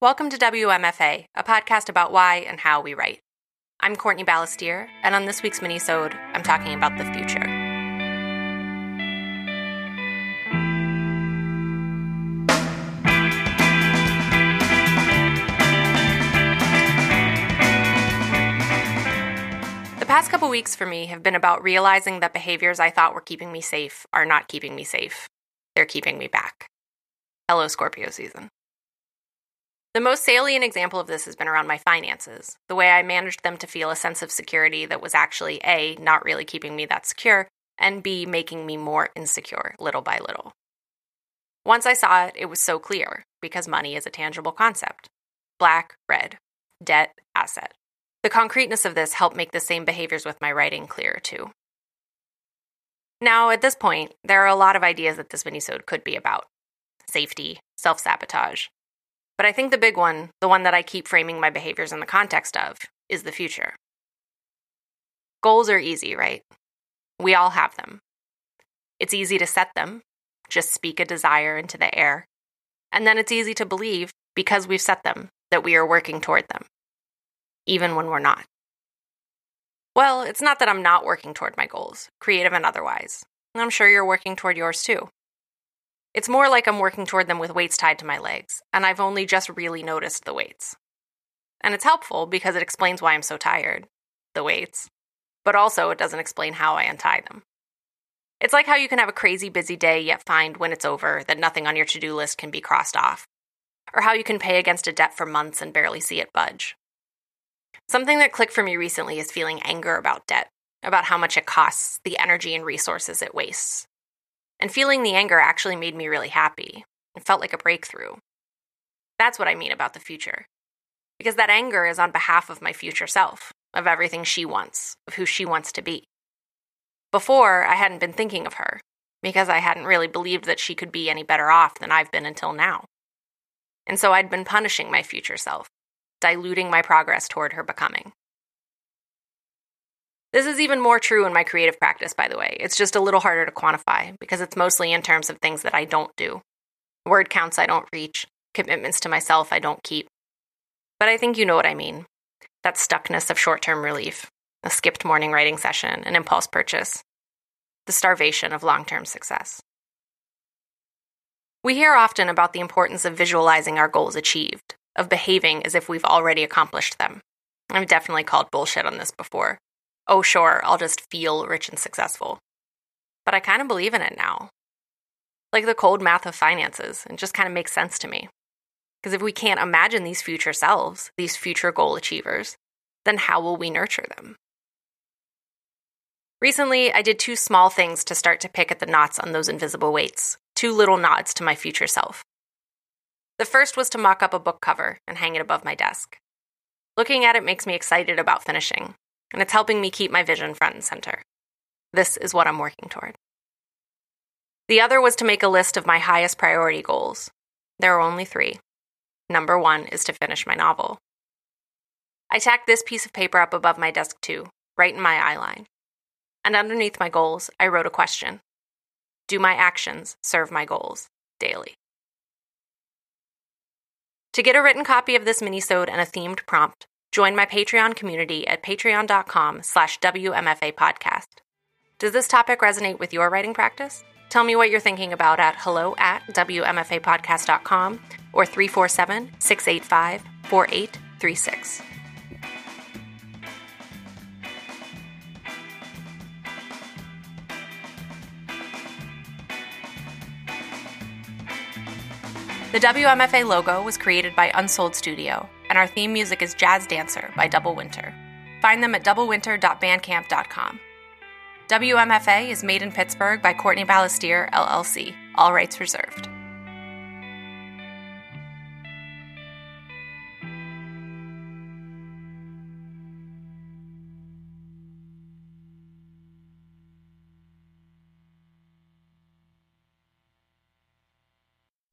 Welcome to WMFA, a podcast about why and how we write. I'm Courtney Balestier, and on this week's minisode, I'm talking about the future. The past couple weeks for me have been about realizing that behaviors I thought were keeping me safe are not keeping me safe. They're keeping me back. Hello, Scorpio season. The most salient example of this has been around my finances, the way I managed them to feel a sense of security that was actually A, not really keeping me that secure, and B, making me more insecure little by little. Once I saw it, it was so clear because money is a tangible concept black, red, debt, asset. The concreteness of this helped make the same behaviors with my writing clearer too. Now, at this point, there are a lot of ideas that this minisode could be about safety, self sabotage, but I think the big one, the one that I keep framing my behaviors in the context of, is the future. Goals are easy, right? We all have them. It's easy to set them, just speak a desire into the air. And then it's easy to believe, because we've set them, that we are working toward them, even when we're not. Well, it's not that I'm not working toward my goals, creative and otherwise. I'm sure you're working toward yours too. It's more like I'm working toward them with weights tied to my legs, and I've only just really noticed the weights. And it's helpful because it explains why I'm so tired the weights, but also it doesn't explain how I untie them. It's like how you can have a crazy busy day yet find when it's over that nothing on your to do list can be crossed off, or how you can pay against a debt for months and barely see it budge. Something that clicked for me recently is feeling anger about debt, about how much it costs, the energy and resources it wastes, and feeling the anger actually made me really happy. It felt like a breakthrough. That's what I mean about the future. Because that anger is on behalf of my future self, of everything she wants, of who she wants to be. Before, I hadn't been thinking of her, because I hadn't really believed that she could be any better off than I've been until now. And so I'd been punishing my future self, diluting my progress toward her becoming. This is even more true in my creative practice, by the way. It's just a little harder to quantify because it's mostly in terms of things that I don't do. Word counts I don't reach, commitments to myself I don't keep. But I think you know what I mean that stuckness of short term relief, a skipped morning writing session, an impulse purchase, the starvation of long term success. We hear often about the importance of visualizing our goals achieved, of behaving as if we've already accomplished them. I've definitely called bullshit on this before oh, sure, I'll just feel rich and successful. But I kind of believe in it now. Like the cold math of finances, it just kind of makes sense to me. Because if we can't imagine these future selves, these future goal achievers, then how will we nurture them? Recently, I did two small things to start to pick at the knots on those invisible weights, two little nods to my future self. The first was to mock up a book cover and hang it above my desk. Looking at it makes me excited about finishing, and it's helping me keep my vision front and center. This is what I'm working toward. The other was to make a list of my highest priority goals. There are only three. Number one is to finish my novel. I tacked this piece of paper up above my desk too, right in my eyeline. And underneath my goals, I wrote a question Do my actions serve my goals daily? To get a written copy of this minisode and a themed prompt, Join my Patreon community at patreon.com slash WMFA podcast. Does this topic resonate with your writing practice? Tell me what you're thinking about at hello at WMFApodcast.com or 347 685 4836. The WMFA logo was created by Unsold Studio and our theme music is Jazz Dancer by Double Winter. Find them at doublewinter.bandcamp.com. WMFA is made in Pittsburgh by Courtney Balestier, LLC. All rights reserved.